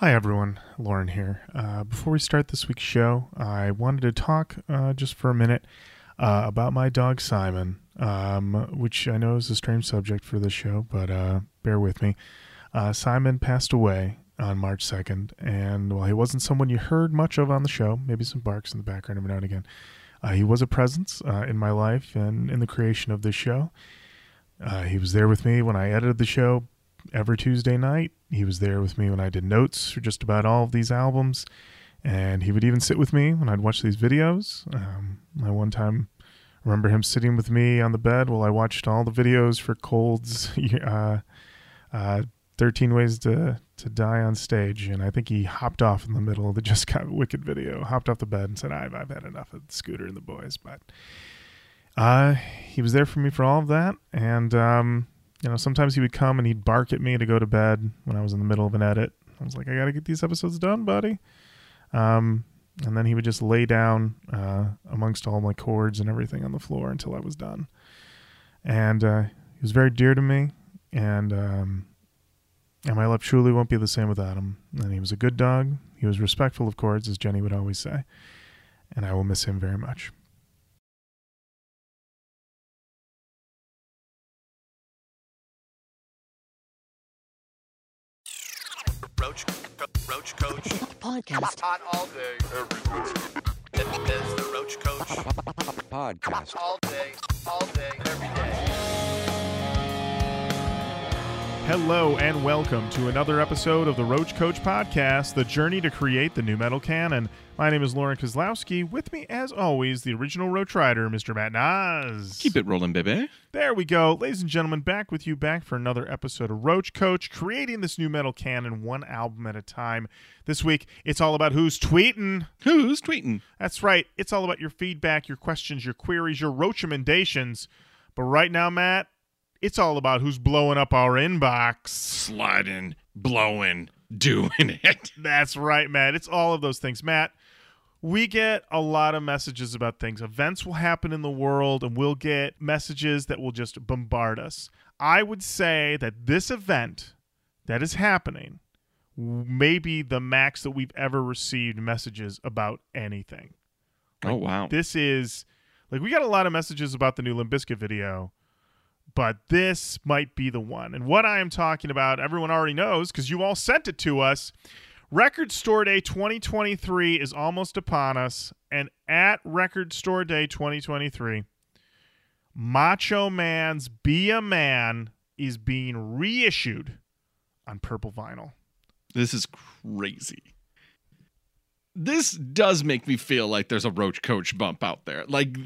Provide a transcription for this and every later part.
Hi, everyone. Lorin here. Uh, before we start this week's show, I wanted to talk uh, just for a minute uh, about my dog Simon, um, which I know is a strange subject for this show, but uh, bear with me. Uh, Simon passed away on March 2nd, and while he wasn't someone you heard much of on the show, maybe some barks in the background every now and again, uh, he was a presence in my life and in the creation of this show. he was there with me when I edited the show every Tuesday night. He was there with me when I did notes for just about all of these albums, and he would even sit with me when I'd watch these videos. Um, I one time remember him sitting with me on the bed while I watched all the videos for Cold's uh, uh, 13 Ways to, to Die on Stage, and I think he hopped off in the middle of the Just Got Wicked video, hopped off the bed and said, I've, I've had enough of the Scooter and the boys, but uh, he was there for me for all of that, and um, you know, sometimes he would come and he'd bark at me to go to bed when I was in the middle of an edit. I was like, I got to get these episodes done, buddy. Um, and then he would just lay down uh, amongst all my cords and everything on the floor until I was done. And uh, he was very dear to me, and um, and my life truly won't be the same without him. And he was a good dog. He was respectful of cords, as Jenny would always say, and I will miss him very much. Roach, Roach Koach Podcast. Hot all day, every day. There's the Roach Koach Podcast. all day, all day, every day. Hello and welcome to another episode of the Roach Koach Podcast, the journey to create the nu metal canon. My name is Lorin Kozlowski. With me, as always, the original Roach Rider, Mr. Matt Naas. Keep it rolling, baby. There we go. Ladies and gentlemen, back with you, back for another episode of Roach Koach, creating this nu metal canon one album at a time. This week, it's all about who's tweeting. Who's tweeting? That's right. It's all about your feedback, your questions, your queries, your roachemandations. But right now, Matt, it's all about who's blowing up our inbox. Sliding, blowing, doing it. That's right, Matt. It's all of those things. Matt, we get a lot of messages about things. Events will happen in the world, and we'll get messages that will just bombard us. I would say that this event that is happening may be the max that we've ever received messages about anything. oh wow. This is like we got a lot of messages about the new Limp Bizkit video, but this might be the one. And what I am talking about, everyone already knows because you all sent it to us. Record Store Day 2023 is almost upon us, and at Record Store Day 2023, Macho Man's "Be a Man" is being reissued on purple vinyl. This is crazy. This does make me feel like there's a Roach Koach bump out there. Like,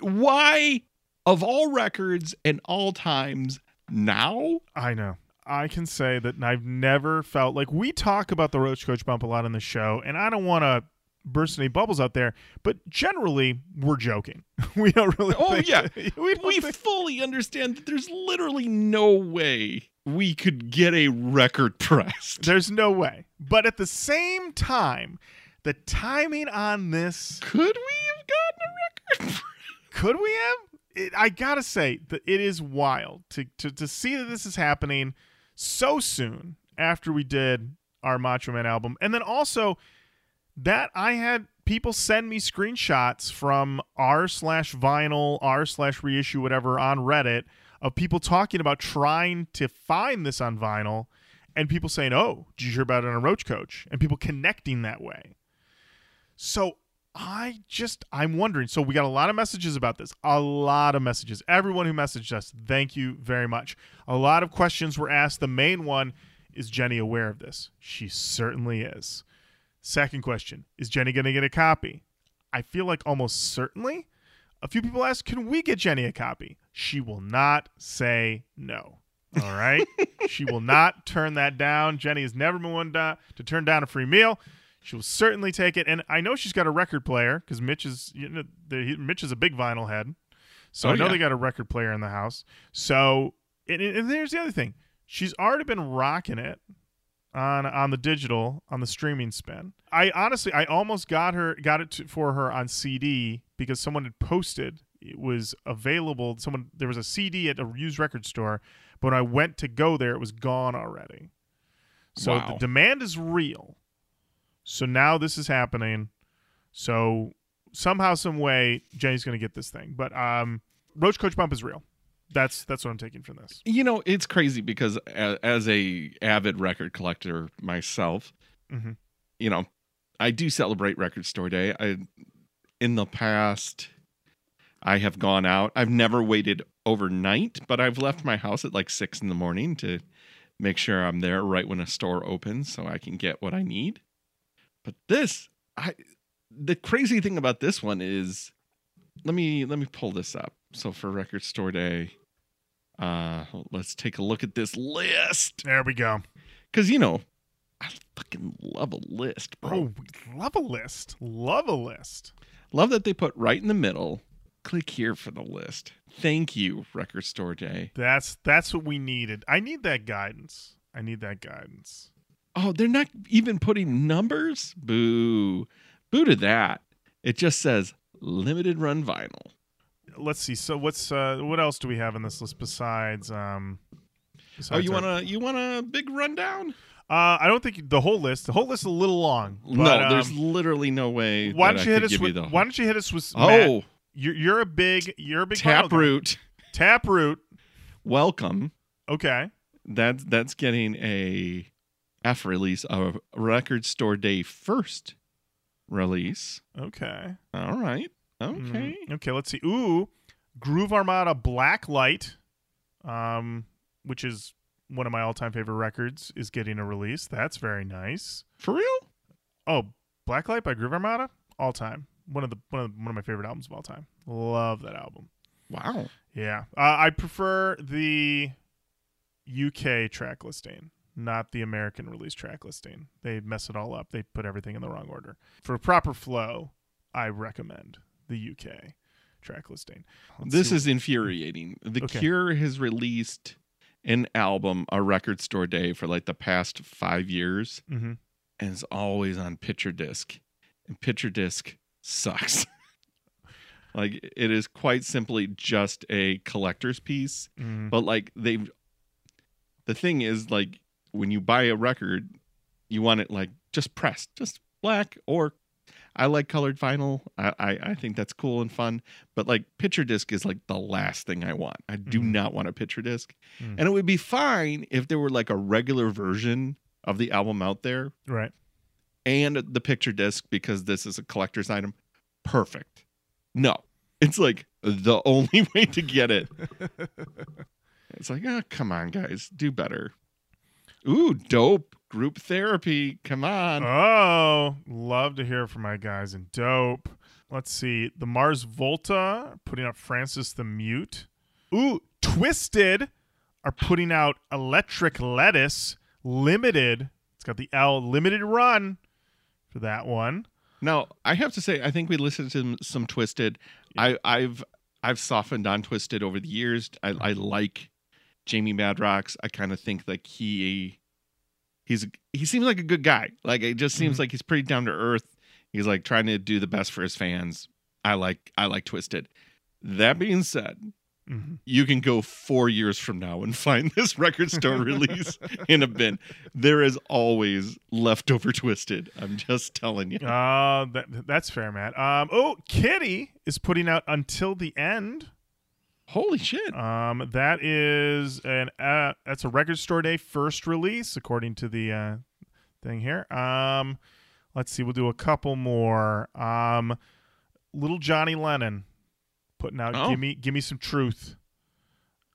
why, of all records and all times, now? I know. I can say that I've never felt like we talk about the Roach Koach bump a lot in the show, and I don't want to burst any bubbles out there, but generally we're joking. we don't really. Oh, yeah. we We think- fully understand that there's literally no way we could get a record pressed. There's no way. But at the same time, the timing on this Could we have gotten a record? could we have? It, I gotta say that it is wild to, to to see that this is happening so soon after we did our Macho Man album, and then also that I had people send me screenshots from r slash vinyl r slash reissue whatever on Reddit of people talking about trying to find this on vinyl, and people saying, "Oh, did you hear about it on Roach Koach?" and people connecting that way. So I just I'm wondering. So we got a lot of messages about this. A lot of messages. Everyone who messaged us, thank you very much. A lot of questions were asked. The main one is Jenny aware of this? She certainly is. Second question, is Jenny going to get a copy? I feel like almost certainly. A few people asked, "Can we get Jenny a copy?" She will not say no. All right? she will not turn that down. Jenny has never been one to, to turn down a free meal. She will certainly take it, and I know she's got a record player because Mitch is you know the, he- Mitch is a big vinyl head, so Oh, I know yeah. they got a record player in the house. So and, and there's the other thing, she's already been rocking it on on the digital on the streaming spin. I honestly I almost got her got it to, for her on CD because someone had posted it was available. Someone there was a CD at a used record store, but when I went to go there, it was gone already. So Wow. the demand is real. So now this is happening. So somehow, some way, Jenny's going to get this thing. But um, Roach Koach Bump is real. That's that's what I'm taking from this. You know, it's crazy because as, as a avid record collector myself, Mhm. you know, I do celebrate Record Store Day. I in the past I have gone out. I've never waited overnight, but I've left my house at like 6 in the morning to make sure I'm there right when a store opens so I can get what I need. But this I the crazy thing about this one is let me let me pull this up. So for Record Store Day, uh let's take a look at this list There we go. cuz you know, I fucking love a list, bro. Oh, we love a list. Love a list. Love that they put right in the middle. Click here for the list. Thank you, Record Store Day. That's that's what we needed. I need that guidance. I need that guidance. Oh, they're not even putting numbers? Boo. Boo to that. It just says limited run vinyl. Let's see. So what's uh what else do we have in this list besides um Oh, you want to you want a big rundown? Uh I don't think the whole list. The whole list is a little long. no, there's um, literally no way. why don't you hit us with the why don't you hit us with Matt? Oh, You're you're a big you're a big. Taproot. Taproot. Welcome. Okay. That's that's getting a F release, a Record Store Day first release. Okay. All right. Okay. Okay, let's see. Ooh, Groove Armada Black Light, um, which is one of my all-time favorite records, is getting a release. That's very nice. For real? Oh, Black Light by Groove Armada, all time. One of the one of the, one of my favorite albums of all time. Love that album. Wow. Yeah, uh, I prefer the UK track listing, not the American release track listing. They mess it all up. They put everything in the wrong order. For proper flow, I recommend the UK track listing. Let's this is infuriating. The Okay. Cure has released an album, a Record Store Day, for like the past five years, Mhm. and it's always on picture disc, and picture disc sucks. like it is quite simply just a collector's piece. Mhm. but like they've the thing is like when you buy a record you want it like just pressed just black or i like colored vinyl i i, I think that's cool and fun but like picture disc is like the last thing i want i do Mhm. not want a picture disc Mm. and it would be fine if there were like a regular version of the album out there Right. and the picture disc because this is a collector's item perfect no it's like the only way to get it it's like, oh, come on, guys, do better. Ooh, dope group therapy. Come on. Oh, love to hear from my guys in dope. Let's see. The Mars Volta putting out Francis the Mute. Ooh, Twiztid are putting out Electric Lettuce Limited. It's got the L limited run for that one. now, I have to say, I think we listened to some Twiztid. I, I've I've softened on Twiztid over the years. I, I like Jamie Madrox. I kind of think like he he's he seems like a good guy. Like it just seems Mhm. like he's pretty down to earth. He's like trying to do the best for his fans. I like I like Twiztid. That being said, Mhm. you can go four years from now and find this record store release in a bin. There is always leftover twiztid. I'm just telling you. Uh, that, that's fair, Matt. Um, oh, Kittie is putting out Until the End. Holy shit. Um, that is an uh, that's a record store day first release according to the uh, thing here. Um, let's see, we'll do a couple more. Um, little Johnny Lennon putting out Oh. give me give me some truth.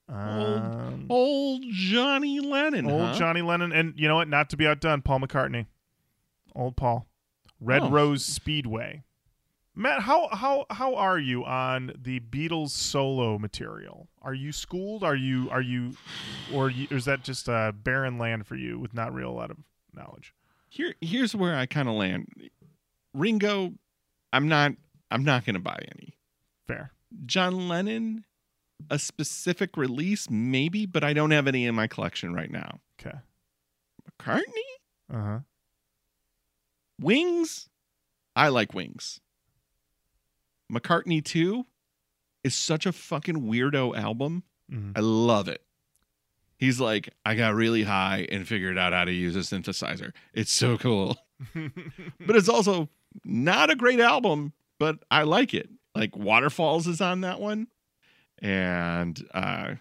Um, Old Johnny Lennon. old huh? Johnny Lennon, and you know what? Not to be outdone, Paul McCartney, old Paul, Red Oh. Rose Speedway. Matt, how how how are you on the Beatles solo material? Are you schooled? Are you are you, or, you, or is that just a barren land for you with not real a lot of knowledge? Here here's where I kind of land. Ringo, I'm not I'm not gonna buy any. Fair. John Lennon, a specific release, maybe, but I don't have any in my collection right now. Okay. McCartney? Uh huh. Wings, I like Wings. McCartney 2 is such a fucking weirdo album. hmm I love it. He's like, I got really high and figured out how to use a synthesizer. It's so cool. but it's also not a great album, but I like it. Like Waterfalls is on that one. And uh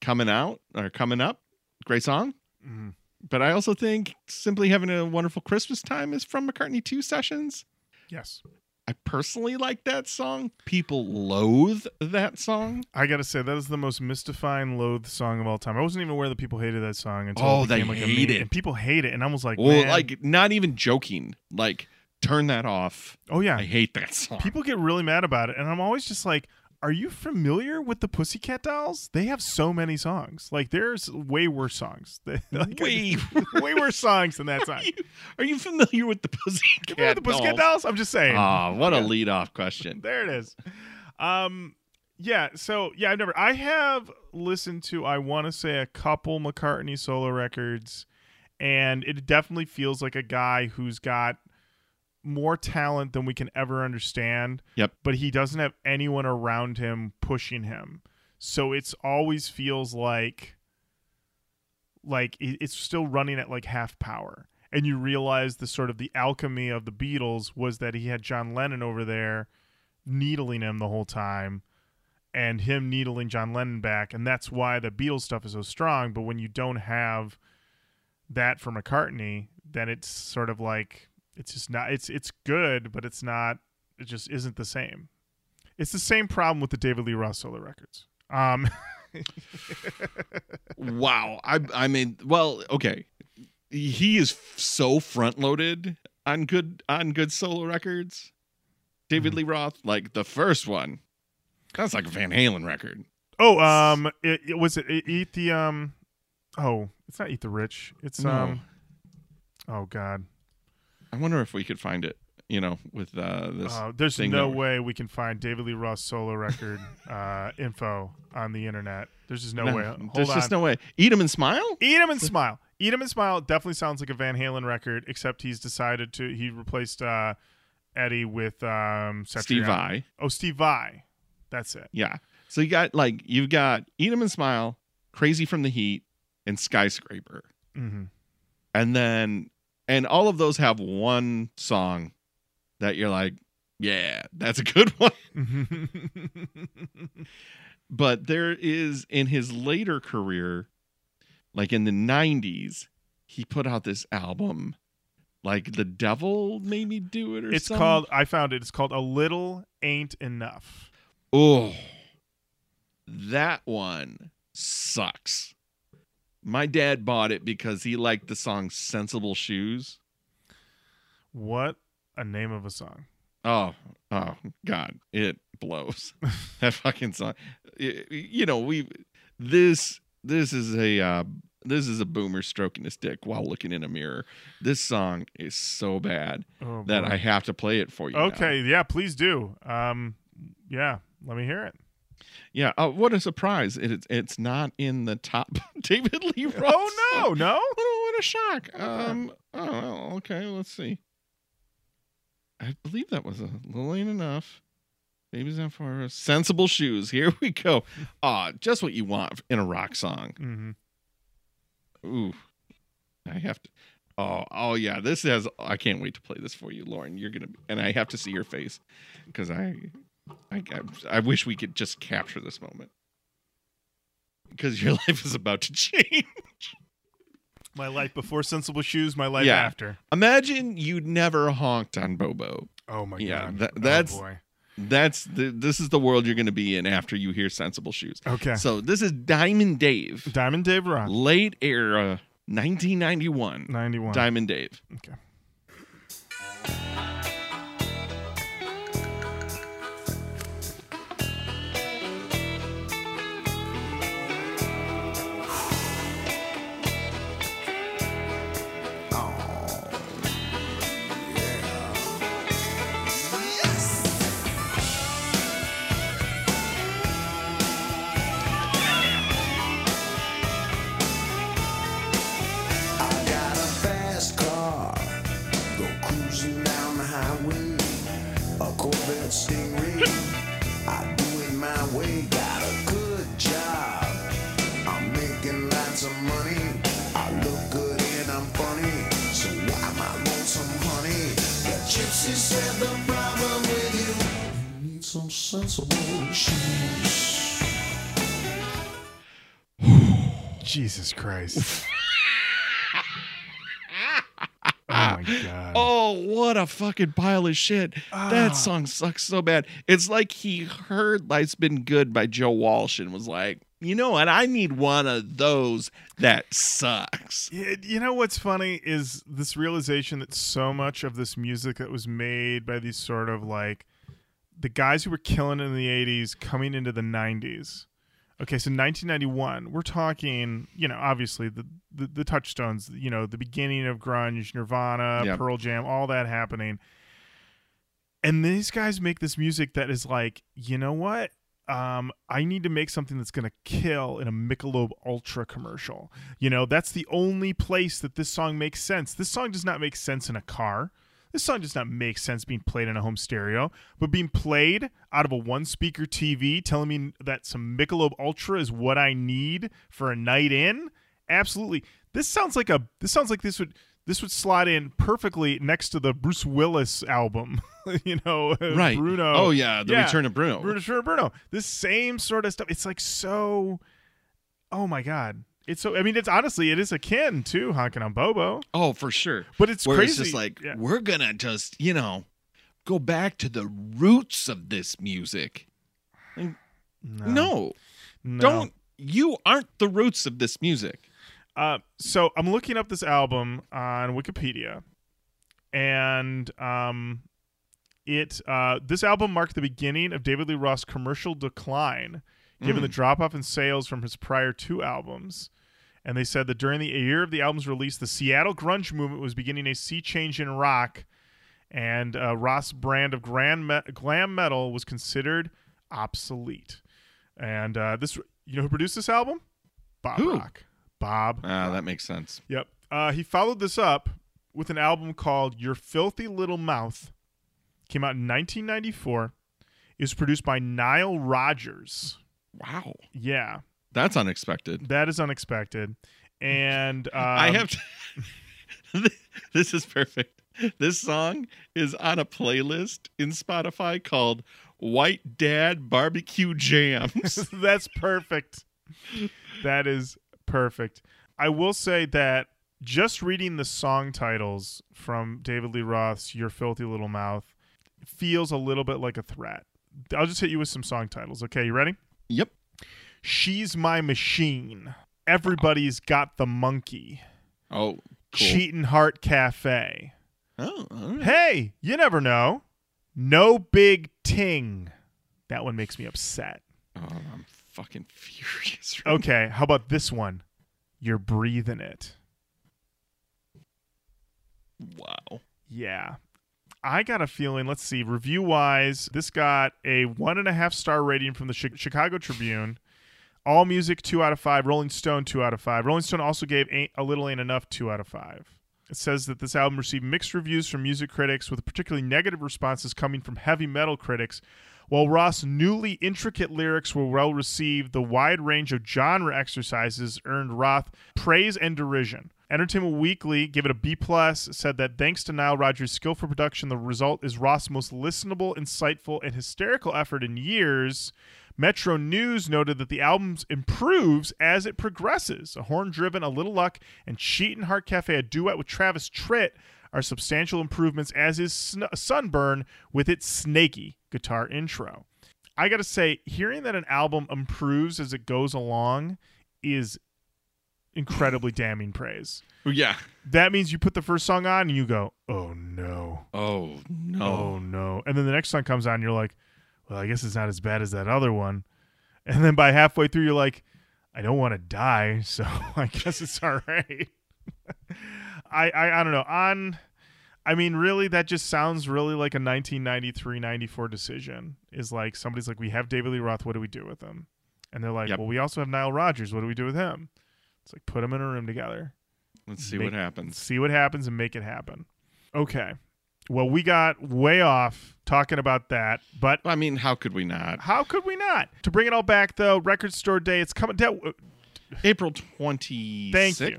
coming out or coming up, great song. Mhm. But I also think simply having a wonderful Christmas time is from McCartney 2 sessions. Yes. I personally like that song. People loathe that song. I gotta say that is the most mystifying loathe song of all time. I wasn't even aware that people hated that song until Oh, it they became like a hate meme. it. And people hate it, and I was like, well, man, like not even joking. Like turn that off. oh yeah, I hate that song. people get really mad about it, and I'm always just like, are you familiar with the Pussycat Dolls? They have so many songs. Like, there's way worse songs. Like, Way way worse songs than that Are song. you, are you familiar with the Pussycat Remember the Pussycat Dolls? I'm just saying. Ah, what a Yeah. lead off question. there it is. Um, yeah. So yeah, I've never. I have listened to. I want to say a couple McCartney solo records, and it definitely feels like a guy who's got more talent than we can ever understand. Yep. But he doesn't have anyone around him pushing him, so it's always feels like like it's still running at like half power. And you realize the sort of the alchemy of the Beatles was that he had John Lennon over there needling him the whole time and him needling John Lennon back and that's why the Beatles stuff is so strong but when you don't have that for McCartney then it's sort of like it's just not it's it's good but it's not it just isn't the same it's the same problem with the David Lee Roth solo records um wow. I I mean, well, okay. He is so front loaded on good on good solo records. David Mhm. Lee Roth, like the first one. That's like a Van Halen record. oh um it, it was it, it eat the um oh it's not eat the rich it's No. um oh god I wonder if we could find it, you know, with uh this Uh, there's no way we can find David Lee Roth solo record uh, info on the internet. There's just no, way. Hold There's on. just no way. Eat 'em and smile? Eat him and smile. Eat him and smile definitely sounds like a Van Halen record, except he's decided to he replaced uh, Eddie with um, Steve. Vai. Oh, Steve Vai. That's it. Yeah. So you got like you've got Eat 'em and smile, Crazy from the Heat, and Skyscraper. hmm and then and all of those have one song that you're like yeah that's a good one but there is in his later career like in the 90s he put out this album like the devil made me do it or something. it's something. called. I found it. It's called "A Little Ain't Enough." oh that one sucks my dad bought it because he liked the song sensible shoes What a name of a song. Oh, oh God, it blows. that fucking song. You know, we this this is a uh, this is a boomer stroking his dick while looking in a mirror. This song is so bad Oh, that. I have to play it for you. now. Okay, yeah, please do. Um, yeah, let me hear it. Yeah. Oh, what a surprise! It, it's it's not in the top David Lee Roth. Oh no, no. What a, what a shock. Um. Oh, well, okay. Let's see. I believe that was a little ain't enough. Baby's not for us. Sensible shoes. Here we go. Ah, just what you want in a rock song. Mm-hmm. Ooh, I have to. Oh, oh yeah. This has. I can't wait to play this for you, Lorin. You're gonna, and I have to see your face because I, I, I, I wish we could just capture this moment because your life is about to change. My life before sensible shoes. My life Yeah. after. Imagine you'd never honked on Bobo. Oh my Yeah, god. that- Oh, that's- boy. That's the. This is the world you're going to be in after you hear sensible shoes. Okay. So this is Diamond Dave, Diamond Dave Rock. late era, 1991. Ninety-one. Diamond Dave. okay. She said the problem with you, you need some sensible shoes. Jesus Christ. oh my god. Oh, what a fucking pile of shit. Ah. That song sucks so bad. It's like he heard Life's Been Good by Joe Walsh and was like, you know what? I need one of those that sucks. You know what's funny is this realization that so much of this music that was made by these sort of like the guys who were killing in the 80s coming into the 90s. Okay, so 1991, we're talking, you know, obviously the, the, the touchstones, you know, the beginning of grunge, Nirvana, Yep. Pearl Jam, all that happening. And these guys make this music that is like, you know what? Um, I need to make something that's going to kill in a Michelob Ultra commercial. You know, that's the only place that this song makes sense. This song does not make sense in a car. This song does not make sense being played in a home stereo, but being played out of a one speaker TV telling me that some Michelob Ultra is what I need for a night in. Absolutely. This sounds like a this sounds like this would this would slot in perfectly next to the Bruce Willis album. you know, uh, Right. Bruno. Oh, yeah. The Return of Bruno. Bruno Return of Bruno. This same sort of stuff. It's like so Oh my god. It's so I mean it's honestly it is akin to honking on Bobo. Oh, for sure. But it's Where crazy. it's just like, Yeah. we're going to just, you know, go back to the roots of this music. no, No, no. don't. You aren't the roots of this music. Uh, so I'm looking up this album on Wikipedia, and um, it uh, this album marked the beginning of David Lee Roth's commercial decline, given the drop off in sales from his prior two albums. And they said that during the year of the album's release, the Seattle grunge movement was beginning a sea change in rock, and uh, Roth's brand of grand me- glam metal was considered obsolete. And uh, this, you know, who produced this album? Bob Who? Rock. Bob. Ah, that makes sense. Yep. Uh, he followed this up with an album called Your Filthy Little Mouth. Came out in 1994. It was produced by Nile Rodgers. Wow. Yeah, That's unexpected. that is unexpected. And um, I have to. this is perfect. This song is on a playlist in Spotify called White Dad Barbecue Jams. that's perfect. That is perfect. I will say that just reading the song titles from David Lee Roth's Your Filthy Little Mouth feels a little bit like a threat. I'll just hit you with some song titles. Okay, you ready? yep. She's My Machine. Everybody's Got the Monkey. Oh, cool. Cheatin' Heart Cafe. Oh, right. Hey, you never know. No Big Ting. That one makes me upset. Oh, I'm fucking furious. right Okay, how about this one? You're breathing it. Wow. Yeah. I got a feeling, let's see, review wise, this got a one and a half star rating from the Chicago Tribune. All Music, two out of five. Rolling Stone, two out of five. Rolling Stone also gave Ain't A Little Ain't Enough, two out of five. It says that this album received mixed reviews from music critics, with particularly negative responses coming from heavy metal critics. While Ross' newly intricate lyrics were well received, the wide range of genre exercises earned Roth praise and derision. Entertainment Weekly gave it a B plus. Said that thanks to Nile Rodgers' skillful production, the result is Ross' most listenable, insightful, and hysterical effort in years. Metro News noted that the album improves as it progresses. A horn driven, a little luck, and Cheatin' Heart Cafe, a duet with Travis Tritt, are substantial improvements, as is Sn- Sunburn with its snaky guitar intro. I gotta say, hearing that an album improves as it goes along is incredibly damning praise. Yeah. That means you put the first song on and you go, oh no, Oh no. oh no. And then the next song comes on and you're like, well, I guess it's not as bad as that other one. And then by halfway through, you're like, I don't want to die, so I guess it's all right. I, I I don't know. On I mean, really, that just sounds really like a 1993 94 decision. Is like somebody's like, we have David Lee Roth, what do we do with him? And they're like, Yep. well, we also have Nile Rodgers, what do we do with him? It's like, put them in a room together, Let's see Make- what happens. see what happens, and make it happen. Okay. Well, we got way off talking about that, but I mean, how could we not? how could we not? To bring it all back, though, Record Store Day, it's coming down uh, April 26th. Thank you.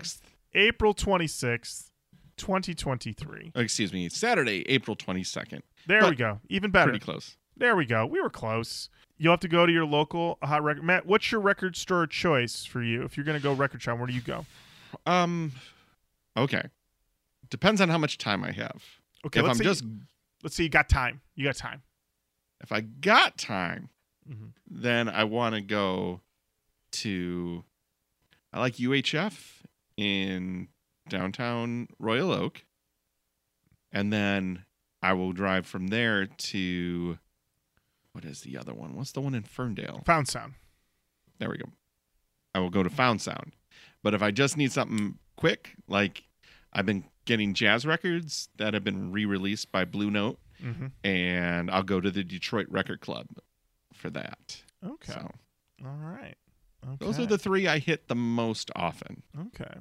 April 26th, 2023. Excuse me, Saturday, April 22nd. There But we go. Even better. Pretty close. There we go. We were close. You'll have to go to your local hot record. Matt, what's your record store choice for you? If you're going to go record shop, where do you go? Um, okay. Depends on how much time I have. Okay, if let's I'm just, let's see, you got time. You got time. if I got time, Mhm. then I want to go to. I like UHF in downtown Royal Oak, and then I will drive from there to. What is the other one? What's the one in Ferndale? Found Sound. There we go. I will go to Found Sound. But if I just need something quick, like I've been getting jazz records that have been re-released by Blue Note, Mm-hmm. and I'll go to the Detroit Record Club for that. Okay. So All right. Okay. those are the three I hit the most often. Okay.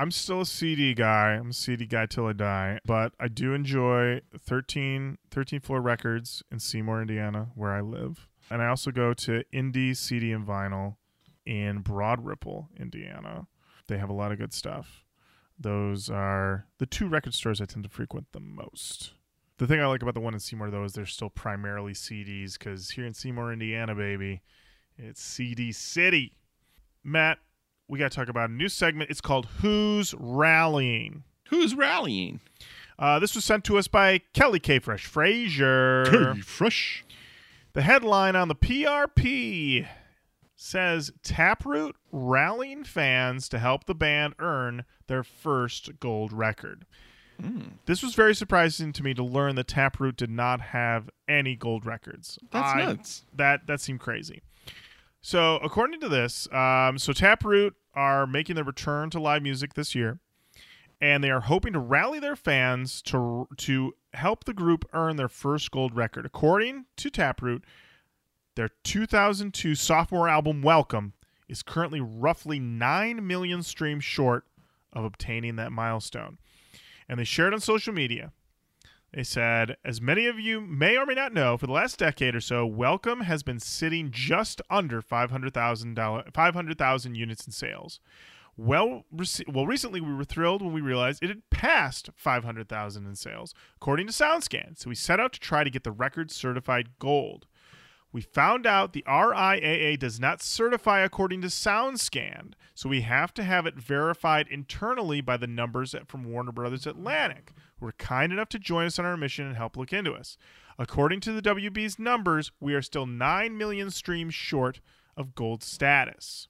I'm still a CD guy. I'm a CD guy till I die, but I do enjoy 13, 13 floor records in Seymour, Indiana, where I live. And I also go to Indie CD and Vinyl in Broad Ripple, Indiana. They have a lot of good stuff. Those are the two record stores I tend to frequent the most. The thing I like about the one in Seymour, though, is they're still primarily CDs because here in Seymour, Indiana, baby, it's CD City. Matt, we got to talk about a new segment. It's called Who's Rallying. Who's rallying? Uh, this was sent to us by Kelly K. Fresh Frazier. Fresh. The headline on the PRP says Taproot rallying fans to help the band earn their first gold record. This was very surprising to me to learn that Taproot did not have any gold records. That's I- nuts. That that seemed crazy. So according to this, um, so Taproot are making their return to live music this year, and they are hoping to rally their fans to to help the group earn their first gold record. According to Taproot, their 2002 sophomore album Welcome is currently roughly 9 million streams short of obtaining that milestone. And they shared on social media. They said, as many of you may or may not know, for the last decade or so, Welcome has been sitting just under 500,000 500,000 units in sales. Well, rece- well, recently we were thrilled when we realized it had passed 500,000 in sales, according to SoundScan. So we set out to try to get the record certified gold. We found out the RIAA does not certify according to SoundScan, so we have to have it verified internally by the numbers from Warner Brothers Atlantic, who were kind enough to join us on our mission and help look into us. According to the WB's numbers, we are still 9 million streams short of gold status.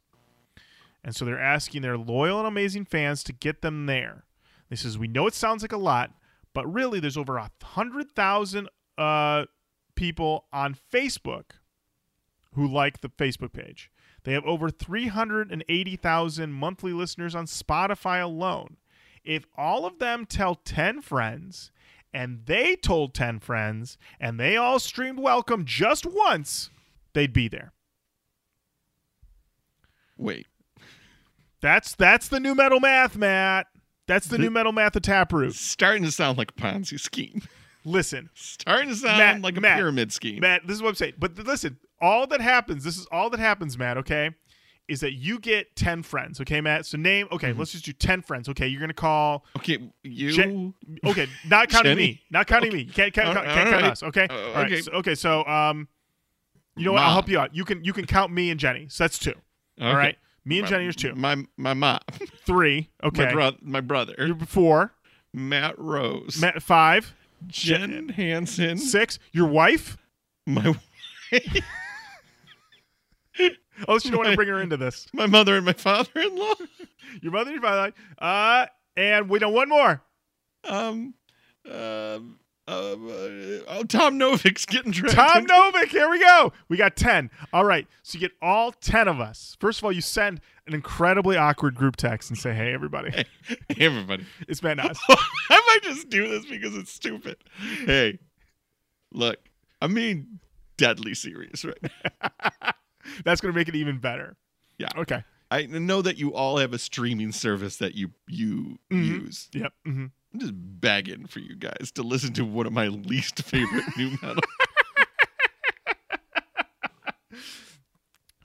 And so they're asking their loyal and amazing fans to get them there. They says, We know it sounds like a lot, but really there's over a 100,000 uh, people on Facebook who like the Facebook page. They have over 380,000 monthly listeners on Spotify alone. If all of them tell 10 friends and they told 10 friends and they all streamed welcome just once, they'd be there. Wait. That's that's the nu metal math, Matt. That's the The- nu metal math of Taproot. Starting to sound like a Ponzi scheme. Listen, Starting to sound Matt- like a Matt- pyramid scheme. Matt, this is what I'm saying. But listen, all that happens, this is all that happens, Matt, okay, is that you get 10 friends, okay, Matt? So name, okay, Mm-hmm. let's just do 10 friends, okay? You're going to call, Okay, you. Okay, not counting Jenny? me. Not counting me. You can't, can't, All can't, all count right. us, okay? Uh, all right, okay. so, okay, so, um, you know what? I'll help you out. You can you can count me and Jenny. So that's two. All Okay. right? Me and My- Jenny is two. My my mom, Three. Okay. my brother, my brother, You're four. Matt Rose, Matt, five. Jen Hansen, Six. Your wife? my Oh, so you don't want to bring her into this. my mother and my father-in-law. Your mother, and your father. Uh, and we know one more. Um, um, uh, uh, oh, Tom Novik's getting dragged. Tom Novick. Here we go. We got 10. All right. So you get all 10 of us. First of all, you send an incredibly awkward group text and say, hey, everybody, Hey, everybody. it's Matt Naas. I might just do this because it's stupid. Hey, look, I mean, deadly serious right. That's going to make it even better. Yeah. Okay. I know that you all have a streaming service that you you Mhm. use. Yep. hmm I'm just begging for you guys to listen to one of my least favorite nu metal.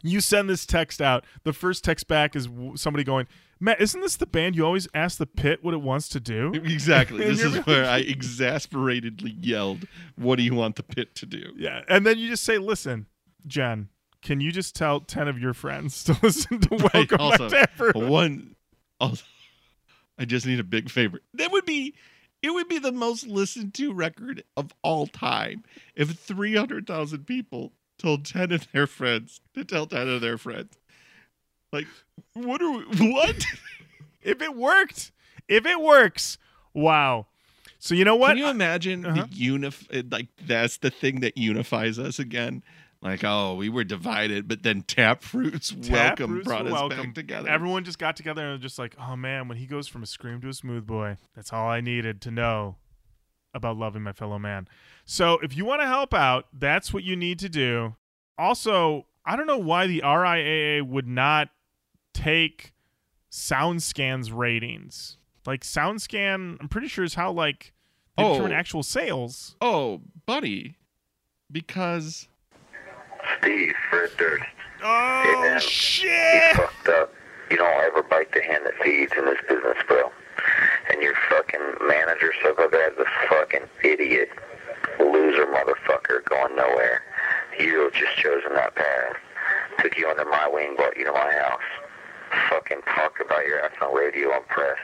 You send this text out. The first text back is somebody going, Matt, isn't this the band you always ask the pit what it wants to do? Exactly. This is where I exasperatedly yelled, "What do you want the pit to do?" Yeah. And then you just say, listen, Jen, can you just tell 10 of your friends to listen to Right, Welcome also, to Taproot? One, also, I just need a big favor. That would be, it would be the most listened to record of all time if three hundred thousand people told ten of their friends to tell ten of their friends. Like, what are we? What? If it worked, if it works, wow. So you know what? Can you imagine Uh-huh. the unif? Like that's the thing that unifies us again. Like, oh, we were divided, but then Taproot's welcome Taproot's brought us welcome. back together. Everyone just got together and was just like, oh man, when he goes from a scream to a smooth boy, that's all I needed to know about loving my fellow man. So if you want to help out, that's what you need to do. Also, I don't know why the RIAA would not take SoundScan's ratings. Like SoundScan, I'm pretty sure is how like they Oh. determine actual sales. oh, buddy, because Steve, Fred Durst, Oh man. shit! you fucked up. You don't ever bite the hand that feeds in this business, bro. And your fucking manager, Sucker Dad's a fucking idiot, loser motherfucker going nowhere. You just chosen that path. Took you under my wing, brought you to my house. Fucking talked about your ass on radio and press.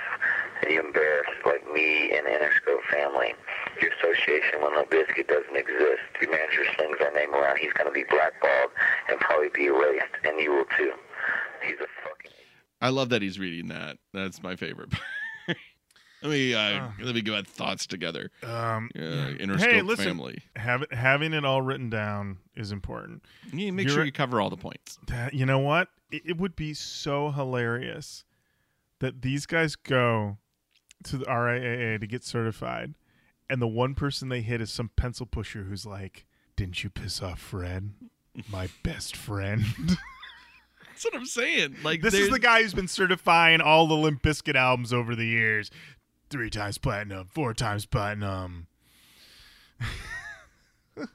And you embarrassed like me and the Interscope family. Your association with No Biscuit doesn't exist. Your manager slings our name around. He's gonna be blackballed and probably be erased. And you will too. He's a fucking I love that he's reading that. That's my favorite. let me uh, Oh. let me get my thoughts together. Um, Uh, Interscope Hey, listen. family. have it, having it all written down is important. You make You're sure you cover all the points. That you know what? It, it would be so hilarious that these guys go to the RIAA to get certified, and the one person they hit is some pencil pusher who's like, "Didn't you piss off Fred, my best friend?" That's what I'm saying. Like this is the guy who's been certifying all the Limp Bizkit albums over the years, three times platinum, four times platinum. That's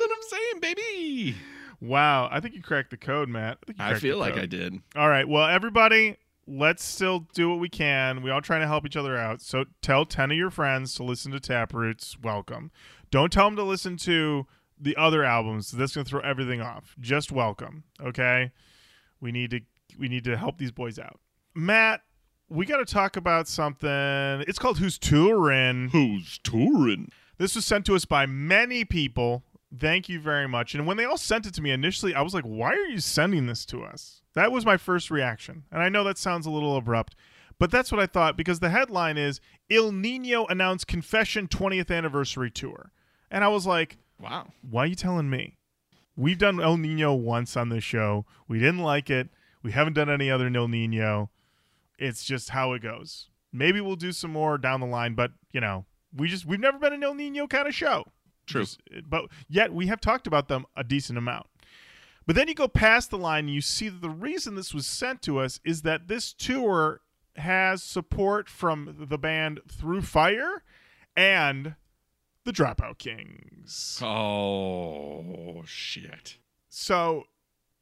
what I'm saying, baby. Wow, I think you cracked the code, Matt. I, I feel like. I did. All right. Well, everybody, let's still do what we can. We all trying to help each other out. So tell 10 of your friends to listen to Taproots. Welcome. Don't tell them to listen to the other albums. That's going to throw everything off. Just welcome. Okay? We need to we need to help these boys out. Matt, we got to talk about something. It's called Who's Touring. Who's touring? This was sent to us by many people. Thank you very much. And when they all sent it to me initially, I was like, why are you sending this to us? That was my first reaction. And I know that sounds a little abrupt, but that's what I thought because the headline is Ill Nino announced Confession 20th anniversary tour. And I was like, Wow. why are you telling me? We've done Ill Nino once on this show. We didn't like it. We haven't done any other Ill Nino. It's just how it goes. Maybe we'll do some more down the line, but you know, we just we've never been an Ill Nino kind of show. True. Just- but yet we have talked about them a decent amount. But then you go past the line and you see that the reason this was sent to us is that this tour has support from the band Through Fire and the Dropout Kings. Oh shit. So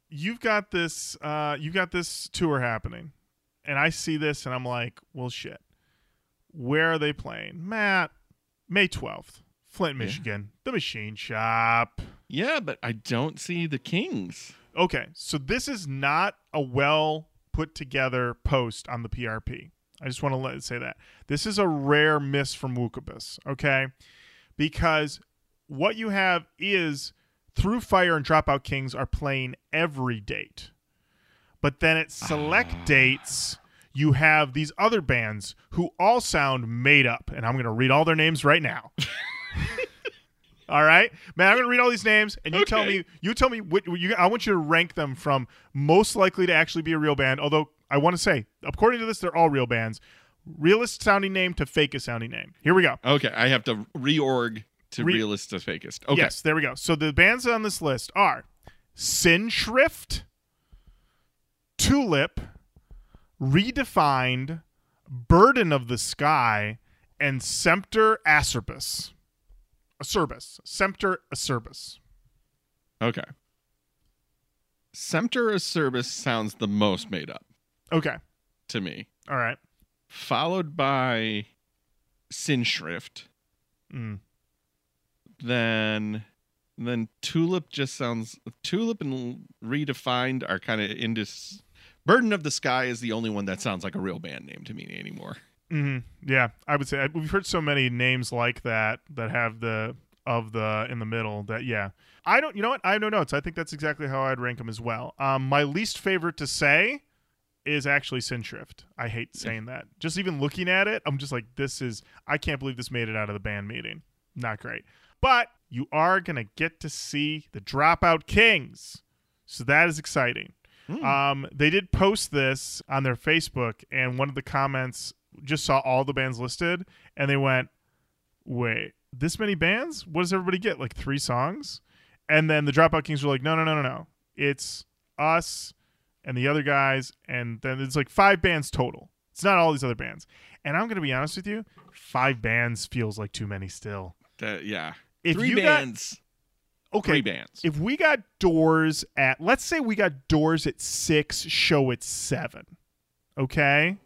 you've got this uh you've got this tour happening. And I see this and I'm like, well shit. Where are they playing? Matt, May 12th, Flint, Yeah. Michigan, the Machine Shop. Yeah, but I don't see the Kings. Okay, so this is not a well put together post on the PRP. I just want to let say that. This is a rare miss from Wookubus, okay? Because what you have is Through Fire and Dropout Kings are playing every date. But then at select ah. dates, you have these other bands who all sound made up. And I'm going to read all their names right now. All right, man. I'm gonna read all these names, and you tell me. You tell me what you. I want you to rank them from most likely to actually be a real band. Although I want to say, according to this, they're all real bands. Realist sounding name to fakest sounding name. Here we go. Okay, I have to reorg to Re- realist to fakest. Okay. Yes, there we go. So the bands on this list are Sin Shrift, Tulip, Redefined, Burden of the Sky, and Sempter Acerbus. Acerbus. Sempter Acerbus. Okay. Sempter Service sounds the most made up Okay. to me, All right. followed by Sinshrift. Mm. Then, then Tulip just sounds. Tulip and Redefined are kind of into. Burden of the Sky is the only one that sounds like a real band name to me anymore. Hmm Yeah, I would say we've heard so many names like that that have the of the in the middle that yeah. I don't. You know what? I have no notes. I think that's exactly how I'd rank them as well. Um, my least favorite to say is actually Sinshrift. I hate saying that. Just even looking at it, I'm just like, this is. I can't believe this made it out of the band meeting. Not great. But you are gonna get to see the Dropout Kings, so that is exciting. Um, they did post this on their Facebook, and one of the comments just saw all the bands listed, and they went, "Wait, this many bands? What does everybody get? Like three songs?" And then the Dropout Kings were like, "No, no, no, no, no. It's us and the other guys, and then it's like five bands total. It's not all these other bands." And I'm gonna be honest with you, five bands feels like too many still. Yeah, If three you got- bands. Okay, Three bands. if we got doors at let's say we got doors at six show at seven okay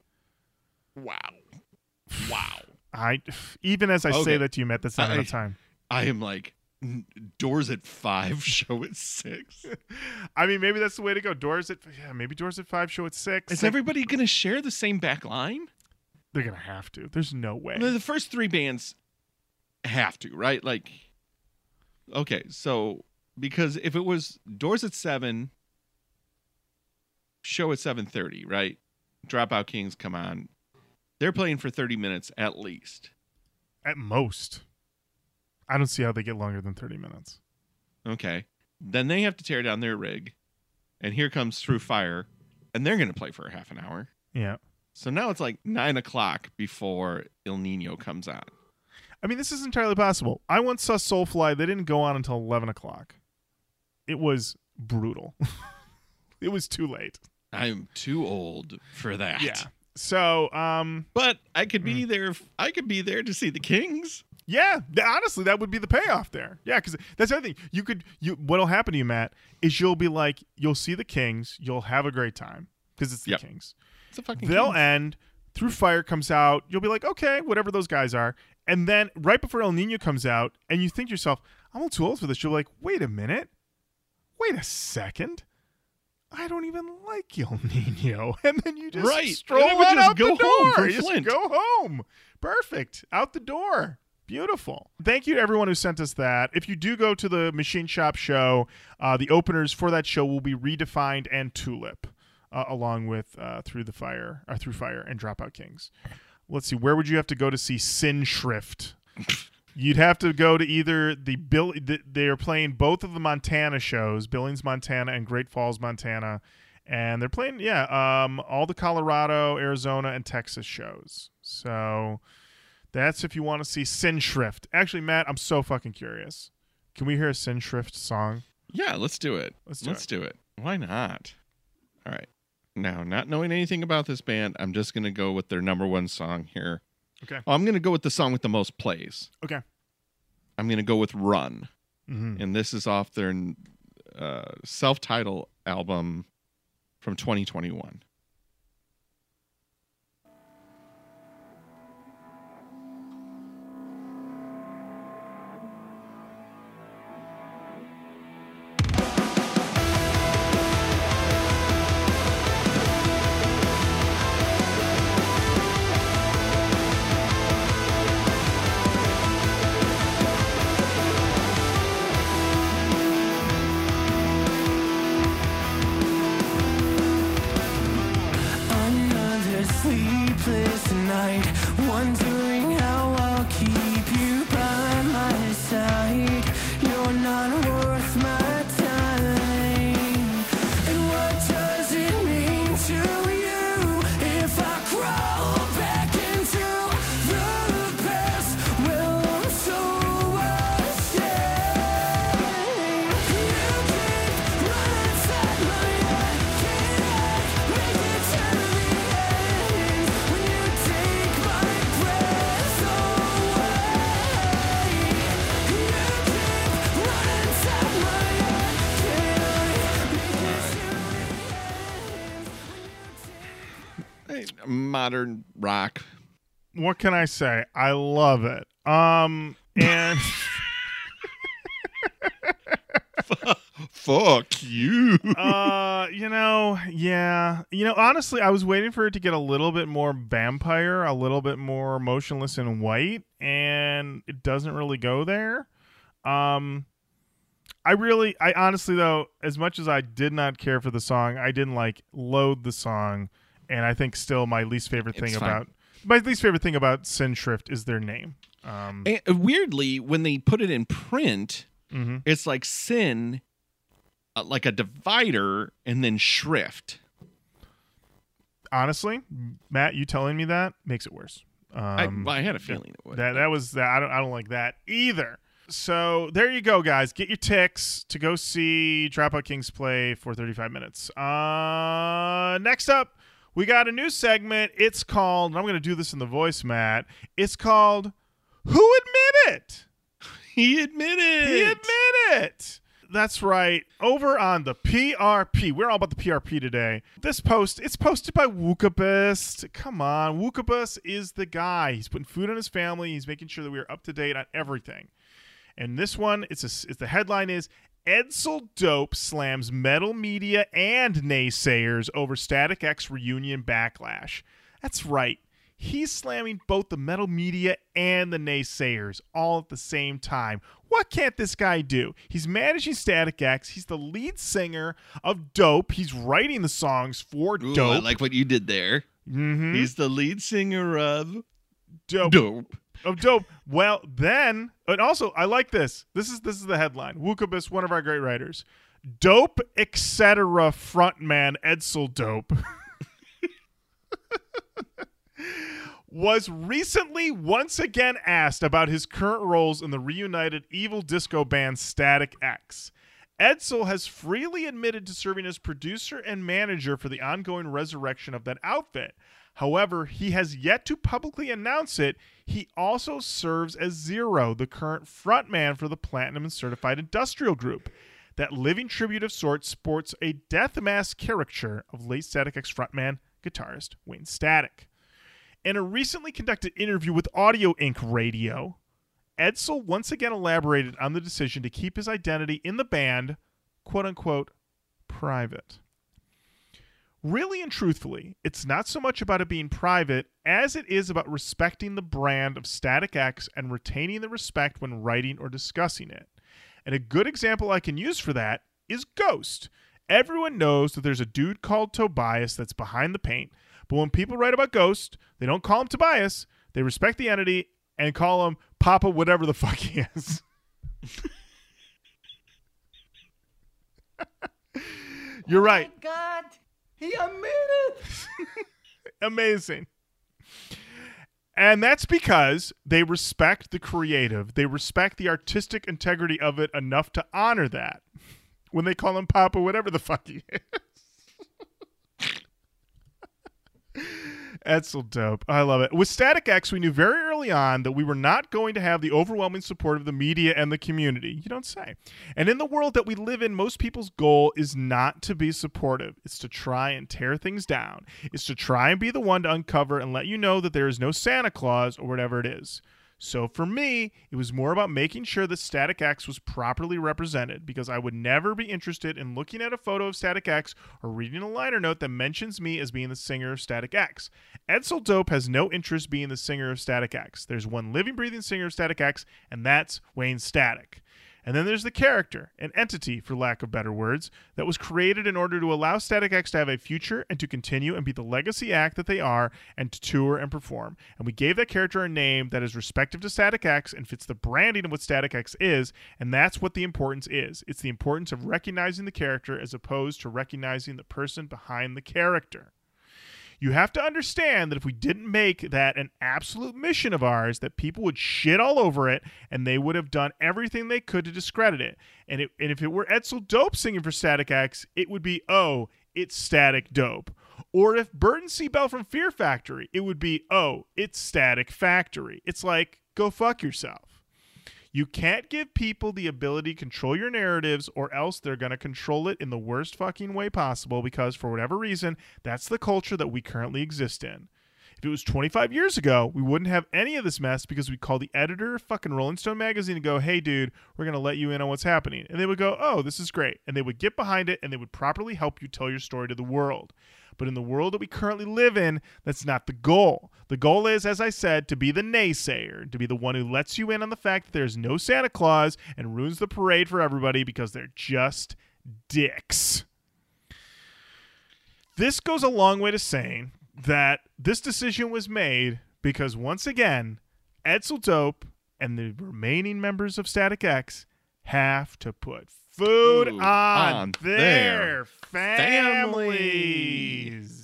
wow, wow. i even as i say that to you matt that's not I- enough time I am like doors at five, show at six. i mean maybe that's the way to go doors at yeah maybe doors at five show at six Is everybody going to share the same back line? they're gonna have to there's no way The the first three bands have to, right? Like, okay, so because if it was doors at seven, show at seven thirty, right? Dropout Kings come on. They're playing for thirty minutes at least. at most. I don't see how they get longer than 30 minutes. Okay, then they have to tear down their rig, and here comes Through Fire, and they're going to play for a half an hour. yeah. So now it's like nine o'clock before Ill Nino comes on. i mean this is entirely possible. I once saw soulfly. They didn't go on until 11 o'clock. It was brutal. It was too late. I'm too old for that. yeah so um But I could be there. I could be there to see the Kings. Yeah, th- honestly, that would be the payoff there. Yeah, because that's the other thing. You could, you what'll happen to you, Matt, is you'll be like, you'll see the Kings, you'll have a great time because it's the Yep. Kings. It's a fucking. They'll Kings. end. Through Fire comes out, you'll be like, okay, whatever those guys are, and then right before Ill Nino comes out, and you think to yourself, I'm a little too old for this. You're like, wait a minute, wait a second. I don't even like Ill Nino, and then you just Right. stroll And then we on just out go the home door. just Flint. go home. Perfect. Out the door. Beautiful. Thank you to everyone who sent us that. If you do go to the Machine Shop show, uh, the openers for that show will be Redefined and Tulip, uh, along with uh, Through the Fire, or Through Fire and Dropout Kings. Let's see. Where would you have to go to see Sin Shrift? You'd have to go to either the Bill. The, they are playing both of the Montana shows, Billings, Montana, and Great Falls, Montana, and they're playing yeah, um, all the Colorado, Arizona, and Texas shows. So that's if you want to see Sin Shrift. Actually, Matt, I'm so fucking curious. Can we hear a Sin Shrift song? Yeah, let's do it. Let's do let's it. do it. Why not? All right. Now, not knowing anything about this band, I'm just gonna go with their number one song here. Okay. I'm gonna go with the song with the most plays. Okay. I'm gonna go with "Run," Mm-hmm. and this is off their uh, self-titled album from 2021. What can I say? I love it. Um, and Fuck you. uh, you know, yeah, you know, honestly, I was waiting for it to get a little bit more vampire, a little bit more Motionless in White, and it doesn't really go there. Um, I really, I honestly though, as much as I did not care for the song, I didn't like load the song, and I think still my least favorite thing about my least favorite thing about Sin Shrift is their name. Um, And uh, weirdly, when they put it in print, mhm. it's like sin, uh, like a divider, and then shrift. honestly, Matt, you telling me that makes it worse. Um, I, well, I had a feeling it would. That that was that. I don't I don't like that either. So there you go, guys. Get your ticks to go see Dropout Kings play for 35 minutes. Uh, next up, we got a new segment. It's called. and I'm going to do this in the voice, Matt. It's called "Who Admit It." he admitted. He admitted it. That's right. Over on the PRP. We're all about the PRP today. This post, it's posted by Wookubus. Come on. Wookubus is the guy. He's putting food on his family. He's making sure that we are up to date on everything. And this one, it's, a, it's the headline is Edsel Dope slams metal media and naysayers over Static X reunion backlash. That's right. He's slamming both the metal media and the naysayers all at the same time. What can't this guy do? He's managing Static X. He's the lead singer of Dope. He's writing the songs for Ooh, Dope. I like what you did there. Mhm. He's the lead singer of Dope. Dope. Of dope. Well, then, and also, I like this. This is this is the headline. Wookubus, one of our great writers. Dope, etc. Frontman Edsel Dope was recently once again asked about his current roles in the reunited evil disco band Static X. Edsel has freely admitted to serving as producer and manager for the ongoing resurrection of that outfit. However, he has yet to publicly announce it. He also serves as Zero, the current frontman for the Platinum and Certified Industrial Group. That living tribute of sorts sports a death mask caricature of late Static X frontman, guitarist Wayne Static. In a recently conducted interview with Audio Ink Radio, Edsel once again elaborated on the decision to keep his identity in the band, quote unquote, private. Really and truthfully, it's not so much about it being private as it is about respecting the brand of Static X and retaining the respect when writing or discussing it. And a good example I can use for that is Ghost. Everyone knows that there's a dude called Tobias that's behind the paint, but when people write about Ghost, they don't call him Tobias, they respect the entity and call him Papa whatever the fuck he is. You're right. Oh God, he admitted. amazing. And that's because they respect the creative. They respect the artistic integrity of it enough to honor that. When they call him Papa, whatever the fuck he is. That's so dope. I love it. With Static X, we knew very early on that we were not going to have the overwhelming support of the media and the community. You don't say. And in the world that we live in, most people's goal is not to be supportive. It's to try and tear things down. It's to try and be the one to uncover and let you know that there is no Santa Claus or whatever it is. So for me, it was more about making sure that Static X was properly represented because I would never be interested in looking at a photo of Static X or reading a liner note that mentions me as being the singer of Static X. Edsel Dope has no interest being the singer of Static X. There's one living, breathing singer of Static X, and that's Wayne Static. And then there's the character, an entity, for lack of better words, that was created in order to allow Static X to have a future and to continue and be the legacy act that they are and to tour and perform. And we gave that character a name that is respective to Static X and fits the branding of what Static X is, and that's what the importance is. It's the importance of recognizing the character as opposed to recognizing the person behind the character. You have to understand that if we didn't make that an absolute mission of ours, that people would shit all over it and they would have done everything they could to discredit it. And, it, and if it were Edsel Dope singing for Static X, it would be, oh, it's Static Dope. Or if Burton C. Bell from Fear Factory, it would be, oh, it's Static Factory. It's like, go fuck yourself. You can't give people the ability to control your narratives, or else they're going to control it in the worst fucking way possible because, for whatever reason, that's the culture that we currently exist in. If it was 25 years ago, we wouldn't have any of this mess because we'd call the editor of fucking Rolling Stone magazine and go, hey, dude, we're going to let you in on what's happening. And they would go, oh, this is great. And they would get behind it and they would properly help you tell your story to the world. But in the world that we currently live in, that's not the goal. The goal is, as I said, to be the naysayer, to be the one who lets you in on the fact that there's no Santa Claus and ruins the parade for everybody because they're just dicks. This goes a long way to saying that this decision was made because once again, Edsel Dope and the remaining members of Static X have to put food on, on their their families.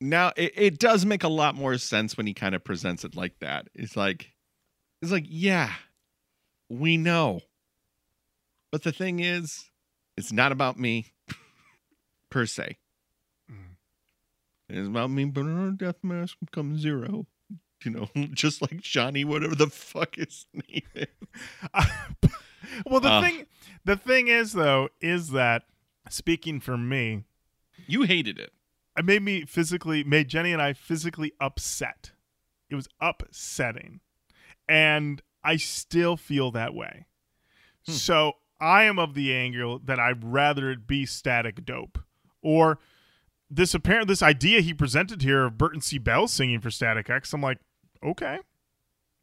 Now it, it does make a lot more sense when he kind of presents it like that. It's like it's like, yeah, we know. But the thing is, it's not about me per se. Mm. It's about me putting our death mask and become zero. You know, just like Johnny, whatever the fuck his name is. well, the Uh. thing, the thing is though, is that speaking for me, You hated it. it made me physically, made Jenny and I physically upset. It was upsetting, and I still feel that way. Hmm. So I am of the angle that I'd rather it be static dope or this apparent this idea he presented here of Burton C. Bell singing for Static X. I'm like, okay,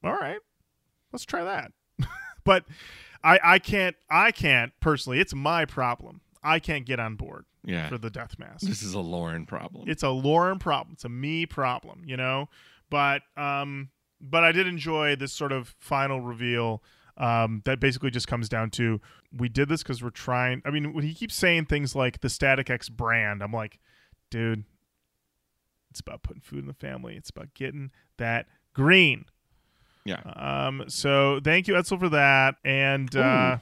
all right, let's try that. but I I can't I can't personally. It's my problem. I can't get on board Yeah. for the death mask. This is a Lorin problem. It's a Lorin problem. It's a me problem, you know. But um, but I did enjoy this sort of final reveal. Um, that basically just comes down to we did this because we're trying. I mean, when he keeps saying things like the Static X brand, I'm like, dude, it's about putting food in the family. It's about getting that green. yeah. Um, so thank you, Edsel, for that. And uh,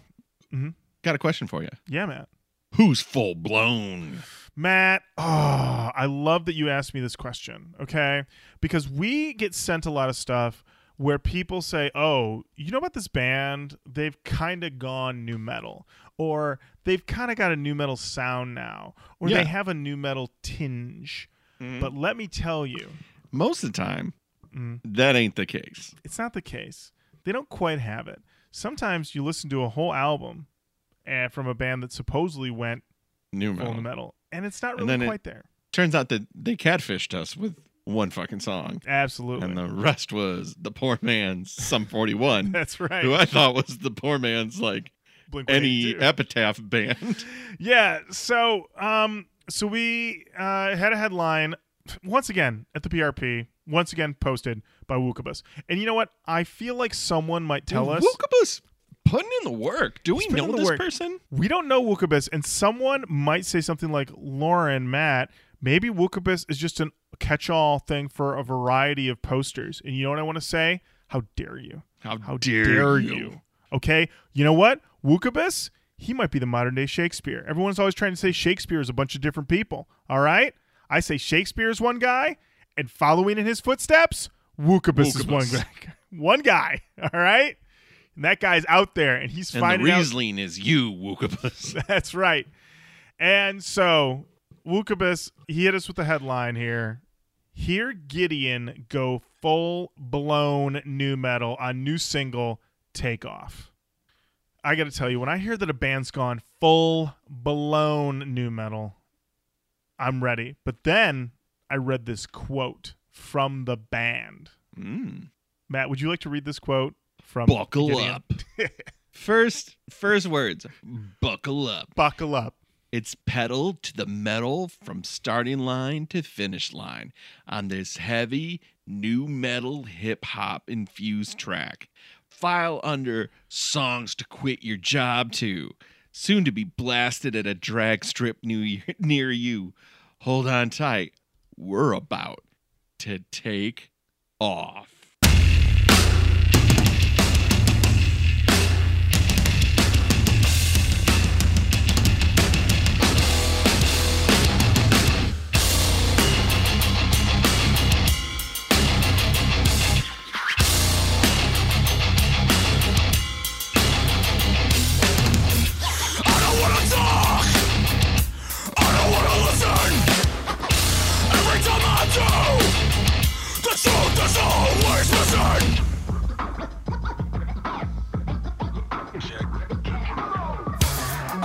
Got a question for you. yeah, Matt. Who's full blown? Matt, oh, I love that you asked me this question, okay? Because we get sent a lot of stuff where people say, oh, you know about this band? They've kind of gone nu metal, or they've kind of got a nu metal sound now, or Yeah. they have a nu metal tinge. But let me tell you, Most of the time, Mm. that ain't the case. it's not the case. They don't quite have it. Sometimes you listen to a whole album uh, from a band that supposedly went Nu metal. nu metal, and it's not really quite there. Turns out that they catfished us with one fucking song. Absolutely. And the rest was the poor man's Sum 41, That's right. who I thought was the poor man's like Blink any epitaph band. yeah. So, um, so we uh, had a headline once again at the PRP, once again posted by Wookubus. And you know what? I feel like someone might tell us Wookubus putting in the work. Do we He's putting know in the this work. person? we don't know Wookubus, and someone might say something like, "Lorin, Matt, maybe Wookubus is just a catch-all thing for a variety of posters." And you know what I want to say? How dare you? How, How dare, you? Okay, you know what? Wookubus, he might be the modern day Shakespeare. Everyone's always trying to say Shakespeare is a bunch of different people. All right, I say Shakespeare is one guy, and following in his footsteps, Wookubus, is one guy. One guy. All right, and that guy's out there, and he's And the finding out. Riesling is you, Wookubus. That's right. And so Wookubus, he hit us with the headline here. Hear Gideon go full blown nu metal on new single Take Off. I got to tell you, when I hear that a band's gone full blown nu metal, I'm ready. But then I read this quote from the band. Mm. Matt, would you like to read this quote from Buckle Gideon? up. First, first words. Buckle up. Buckle up. It's pedal to the metal from starting line to finish line on this heavy nu metal hip hop infused track. File under songs to quit your job to. Soon to be blasted at a drag strip near, near you. Hold on tight. We're about to take off.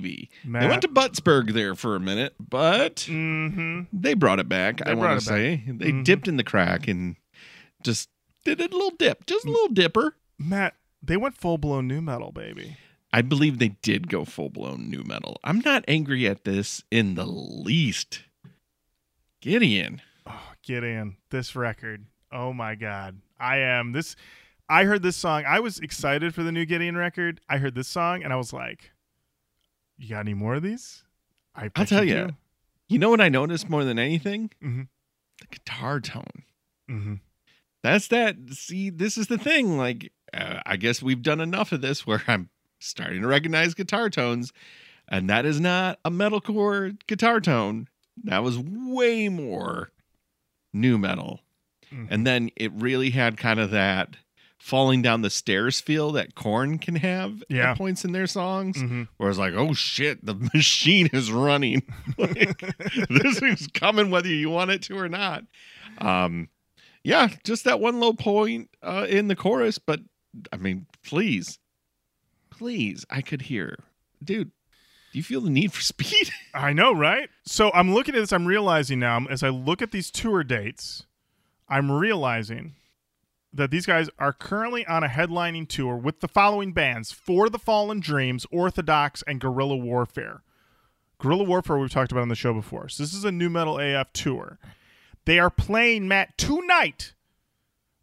Baby. They went to Buttsburg there for a minute, but Mm-hmm. they brought it back. They I want to back. say they Mhm. dipped in the crack and just did a little dip, just a little dipper. Matt, they went full blown nu metal, baby. I believe they did go full blown nu metal. I'm not angry at this in the least. Gideon. Oh, get in this record. Oh my god. I am this I heard this song. I was excited for the new Gideon record. I heard this song and I was like, You got any more of these? I I'll tell you do. You know what I noticed more than anything? Mhm. The guitar tone. Mm-hmm. That's that. See, this is the thing. Like, uh, I guess we've done enough of this where I'm starting to recognize guitar tones, and that is not a metalcore guitar tone. That was way more nu metal. Mhm. And then it really had kind of that falling down the stairs feel that Korn can have Yeah. at points in their songs, Mm-hmm. where it's like, oh shit, the machine is running. like, this is coming whether you want it to or not. Um, yeah, just that one low point uh, in the chorus, but I mean, please, please, I could hear, dude. Do you feel the need for speed? I know, right? So I'm looking at this. I'm realizing now, as I look at these tour dates, I'm realizing that these guys are currently on a headlining tour with the following bands For the Fallen Dreams, Orthodox, and Guerrilla Warfare. Guerrilla Warfare, we've talked about on the show before. So this is a nu metal AF tour. They are playing, Matt, tonight,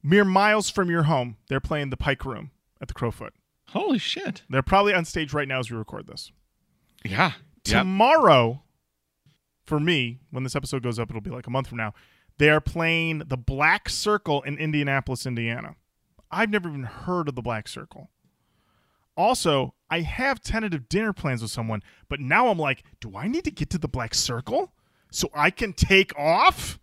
mere miles from your home. They're playing the Pike Room at the Crofoot. Holy shit! They're probably on stage right now as we record this. Yeah, yeah. Tomorrow, for me, when this episode goes up, it'll be like a month from now. They are playing the Black Circle in Indianapolis, Indiana. I've never even heard of the Black Circle. Also, I have tentative dinner plans with someone, but now I'm like, do I need to get to the Black Circle so I can take off?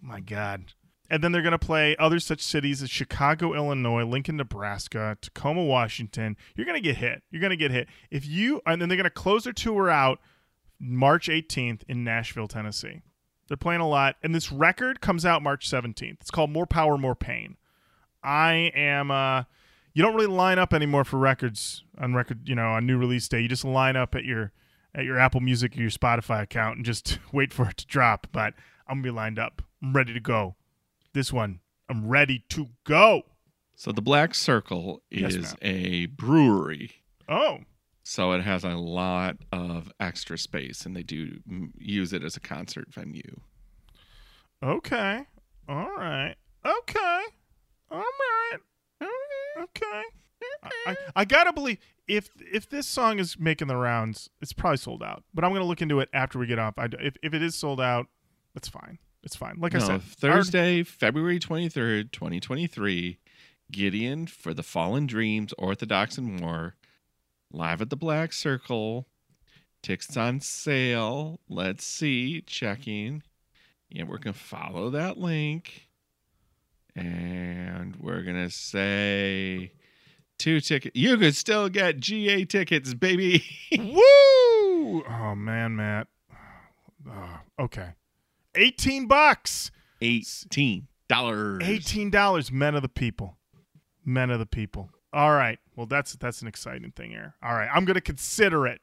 My God. And then they're going to play other such cities as Chicago, Illinois, Lincoln, Nebraska, Tacoma, Washington. You're going to get hit. You're going to get hit. If you, and then they're going to close their tour out March 18th in Nashville, Tennessee. They're playing a lot. And this record comes out March 17th. It's called More Power, More Pain. I am, uh, you don't really line up anymore for records on record, you know, on new release day. You just line up at your, at your Apple Music or your Spotify account and just wait for it to drop. But I'm to be lined up. I'm ready to go. This one, I'm ready to go. So the Black Circle is ma'am. a brewery. Oh, So it has a lot of extra space, and they do use it as a concert venue. okay. All right. Okay. All right. Okay. I, I, gotta believe if if this song is making the rounds, it's probably sold out. But I'm gonna look into it after we get off. I, if if it is sold out, that's fine. It's fine. Like I said, Thursday, February 23rd, 2023, Gideon for the Fallen Dreams, Orthodox and More, live at the Black Circle. Tickets on sale. Let's see. Checking. Yeah, we're going to follow that link. And we're going to say two tickets. You could still get GA tickets, baby. Woo! Oh man, Matt. Oh, okay. 18 bucks. $18. Eighteen dollars, men of the people, men of the people. All right, well that's that's an exciting thing here. All right, I'm gonna consider it.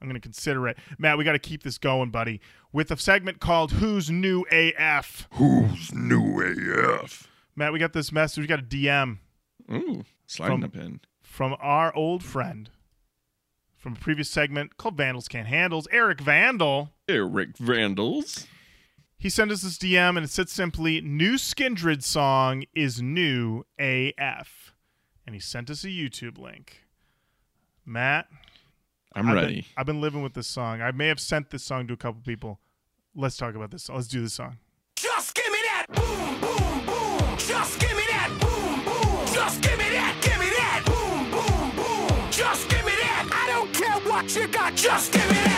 I'm gonna consider it, Matt. We got to keep this going, buddy, with a segment called "Who's Nu AF." Who's nu AF? Matt, we got this message. We got a DM Ooh, sliding From- up in. from our old friend from a previous segment called "Vandals Can't Handles." Eric Vandal. Eric Vandals. He sent us this DM and it said simply, New Skindred song is nu AF. And he sent us a YouTube link. Matt, I'm I've ready. Been, I've been living with this song. I may have sent this song to a couple people. Let's talk about this. Let's do this song. Just give me that boom, boom, boom. Just give me that boom, boom. Just give me that, give me that boom, boom, boom. Just give me that. I don't care what you got. Just give me that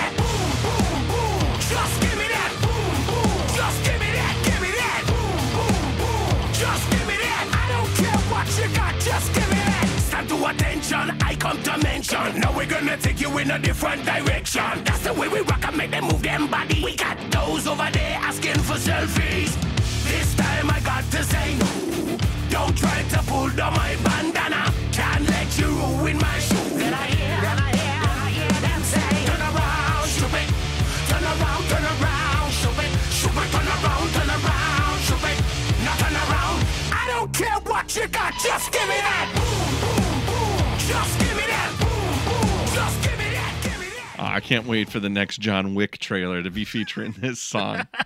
attention. I come to mention. Now we're gonna take you in a different direction. That's the way we rock and make them move them body. We got those over there asking for selfies. This time I got to say no. Don't try to pull down my bandana. Can't let you ruin my show. Then I hear, then I hear, then I hear them say, Turn around, stupid. Turn around, turn around, stupid. Stupid, turn around, turn around, stupid. Now turn around. I don't care what you got. Just give me that. I can't wait for the next John Wick trailer to be featuring this song.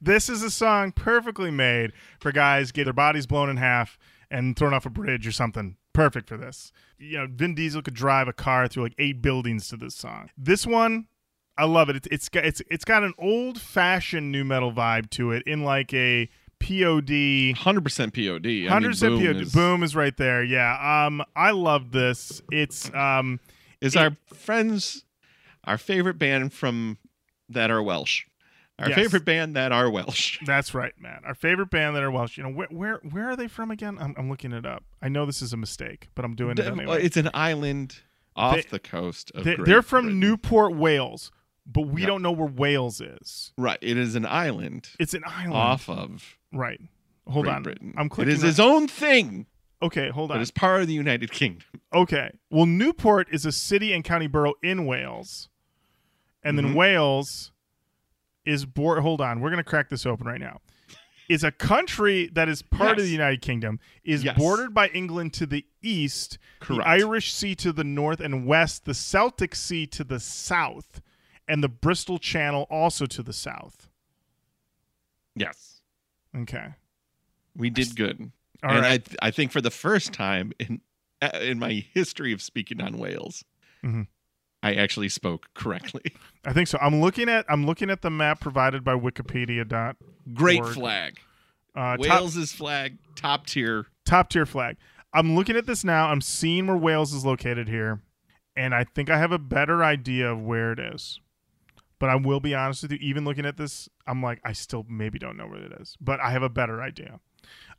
This is a song perfectly made for guys get their bodies blown in half and thrown off a bridge or something. Perfect for this. You know, Vin Diesel could drive a car through like eight buildings to this song. This one, I love it. It's it's got it's it's got an old fashioned nu metal vibe to it in like a POD. 100% POD. I mean, Boom POD. is, Boom is right there. Yeah. Um, I love this. It's um, is our friends, our favorite band from that are Welsh. Our Yes. favorite band that are Welsh. That's right, man. Our favorite band that are Welsh. You know, where where where are they from again? I'm, I'm looking it up. I know this is a mistake, but I'm doing it anyway. It's an island off They- the coast of They, Great they're from Britain. Newport, Wales, but we Yep. don't know where Wales is. Right. It is an island It's an island. off of Right. Hold Great on. Britain. I'm clicking. is on- its own thing, okay, hold on. it's part of the United Kingdom. Okay. Well, Newport is a city and county borough in Wales, and then Mhm. Wales is bor Hold on, we're gonna crack this open right now. Is a country that is part of the United Kingdom, is Yes. bordered by England to the east, Correct. the Irish Sea to the north and west, the Celtic Sea to the south, and the Bristol Channel also to the south. Yes. Okay. We did good. All and right. I th- I think for the first time in uh, in my history of speaking on Wales, Mhm. I actually spoke correctly. I think so. I'm looking at I'm looking at the map provided by Wikipedia. Dot Great Org. flag. uh, top, Wales's flag, top tier. top tier flag. I'm looking at this now. I'm seeing where Wales is located here, and I think I have a better idea of where it is. But I will be honest with you. Even looking at this, I'm like, I still maybe don't know where it is, but I have a better idea.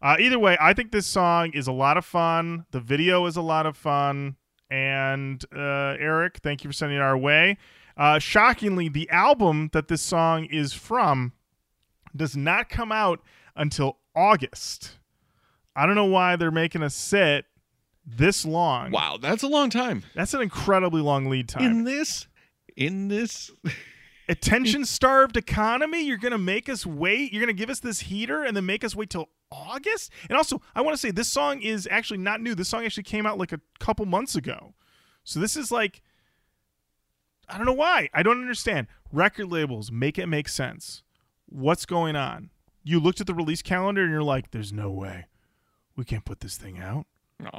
Uh, either way, I think this song is a lot of fun. The video is a lot of fun. And uh, Eric, thank you for sending it our way. Uh, shockingly, the album that this song is from does not come out until August. I don't know why they're making us sit this long. Wow, that's a long time. That's an incredibly long lead time. In this, in this, Attention starved economy, you're going to make us wait. You're going to give us this heater and then make us wait till August? And also, I want to say this song is actually not new. This song actually came out like a couple months ago. So this is like I don't know why. I don't understand. Record labels make it make sense. What's going on? You looked at the release calendar and you're like, there's no way. We can't put this thing out.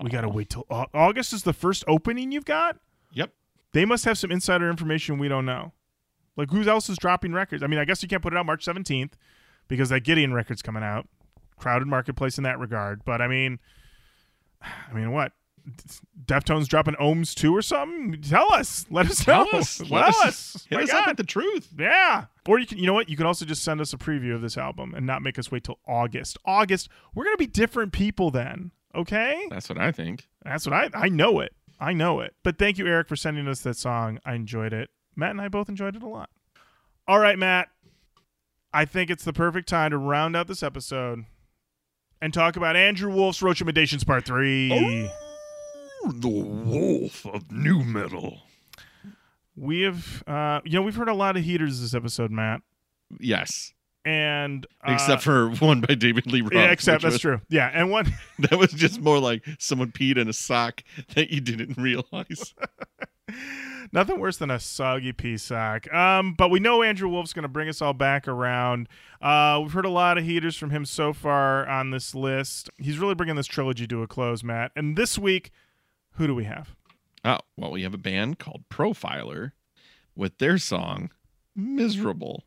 We got to wait till Au- August is the first opening you've got? Yep. They must have some insider information we don't know. Like who else is dropping records? I mean, I guess you can't put it out March 17th because that Gideon record's coming out. Crowded marketplace in that regard. But I mean, I mean, what? Deftones dropping ohms two or something? Tell us. Let us Tell know. us. Tell Let us- us. Hit My us up at the truth. Yeah. Or you can, you know what? You can also just send us a preview of this album and not make us wait till August. August, we're gonna be different people then. Okay. That's what I think. That's what I I know it. I know it. But thank you, Eric, for sending us that song. I enjoyed it. Matt and I both enjoyed it a lot. All right, Matt. I think it's the perfect time to round out this episode and talk about Andrew Wolfe's Roach Part Three. Oh, The wolf of nu metal. We have, uh, you know, we've heard a lot of heaters this episode, Matt, Yes. and uh, Except for one by David Lee Roth. yeah, except that's was- true. Yeah, and one That was just more like someone peed in a sock that you didn't realize. Nothing worse than a soggy pea sack. Um, but we know Andrew Wolfe's going to bring us all back around. Uh, we've heard a lot of heaters from him so far on this list. He's really bringing this trilogy to a close, Matt. And this week, who do we have? Oh, well, we have a band called Profiler with their song Miserable.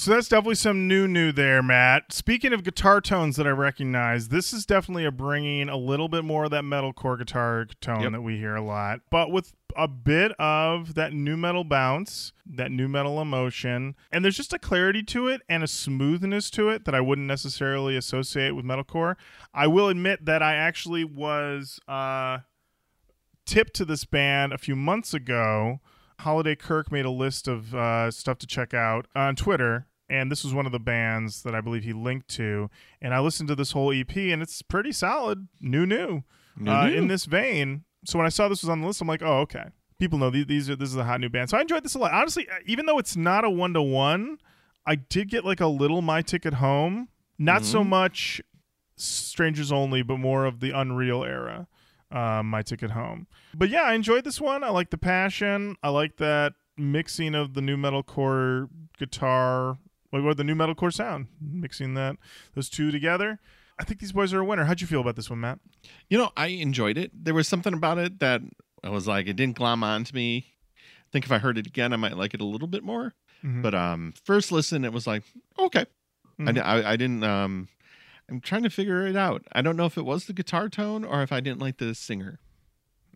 So that's definitely some new new there, Matt. Speaking of guitar tones that I recognize, this is definitely a bringing a little bit more of that metalcore guitar tone Yep. that we hear a lot, but with a bit of that nu metal bounce, that nu metal emotion, and there's just a clarity to it and a smoothness to it that I wouldn't necessarily associate with metalcore. I will admit that I actually was uh tip to this band a few months ago. Holiday Kirk made a list of uh, stuff to check out on Twitter, and this was one of the bands that I believe he linked to. And I listened to this whole EP, and it's pretty solid, new, new, New, uh, new. in this vein. So when I saw this was on the list, I'm like, oh, okay. People know these, these are this is a hot new band. So I enjoyed this a lot. Honestly, uh, even though it's not a one to one, I did get like a little My Ticket Home. Not so much Strangers Only, but more of the Unreal era. Uh, my ticket home. But yeah, I enjoyed this one. I like the passion. I like that mixing of the new metalcore guitar, what the new metalcore sound, mixing that those two together. I think these boys are a winner. How'd you feel about this one, Matt? You know, I enjoyed it. There was something about it that I was like, it didn't glom onto me. I think if I heard it again, I might like it a little bit more. Mhm. But um, first listen, it was like, okay. I, Mhm. di- I, I didn't. Um, I'm trying to figure it out. I don't know if it was the guitar tone or if I didn't like the singer.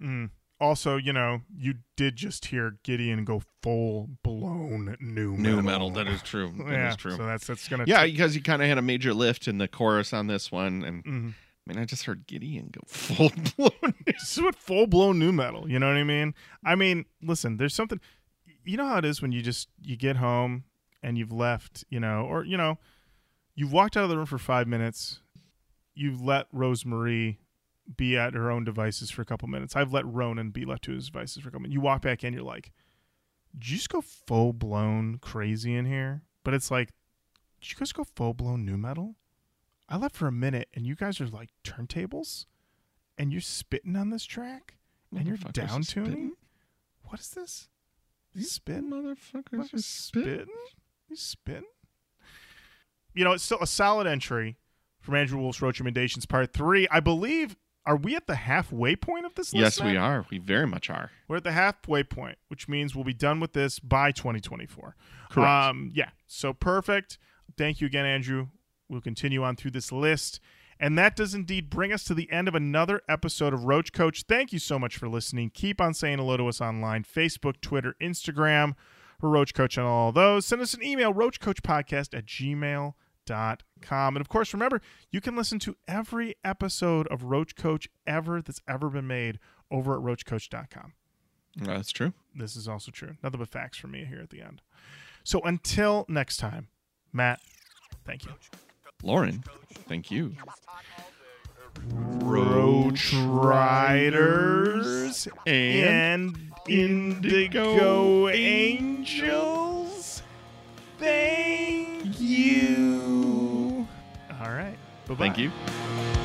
Mm. Also, you know, you did just hear Gideon go full blown new Nu metal. metal. That is true. That is yeah, true. So that's that's gonna yeah, because he kind of had a major lift in the chorus on this one, and Mhm. I mean, I just heard Gideon go full blown. this is what full blown nu metal. You know what I mean? I mean, listen, there's something. You know how it is when you just you get home and you've left, you know, or you know, you've walked out of the room for five minutes. You've let Rosemarie be at her own devices for a couple minutes. I've let Ronan be left to his devices for a couple minutes. You walk back in, you're like, did you just go full blown crazy in here? But it's like, did you guys go full blown nu metal? I left for a minute and you guys are like turntables and you're spitting on this track and you're down tuning. What is this? You spin, motherfuckers is spitting. You spitting? You know, it's still a solid entry from Andrew Wolfe's Roach Recommendations Part Three. I believe. Are we at the halfway point of this list? Yes, we are. We very much are. We're at the halfway point, which means we'll be done with this by 2024. Correct. Um, yeah. So perfect. Thank you again, Andrew. We'll continue on through this list. And that does indeed bring us to the end of another episode of Roach Koach. Thank you so much for listening. Keep on saying hello to us online Facebook, Twitter, Instagram. We're Roach Koach on all those. Send us an email, roachkoachpodcast at gmail.com. And of course, remember, you can listen to every episode of Roach Koach ever that's ever been made over at roachkoach.com. That's true. This is also true. Nothing but facts from me here at the end. So until next time, Matt, thank you. Lorin, thank you. Roach Riders And and Indigo Angels. Thank you. Bye-bye. Thank you.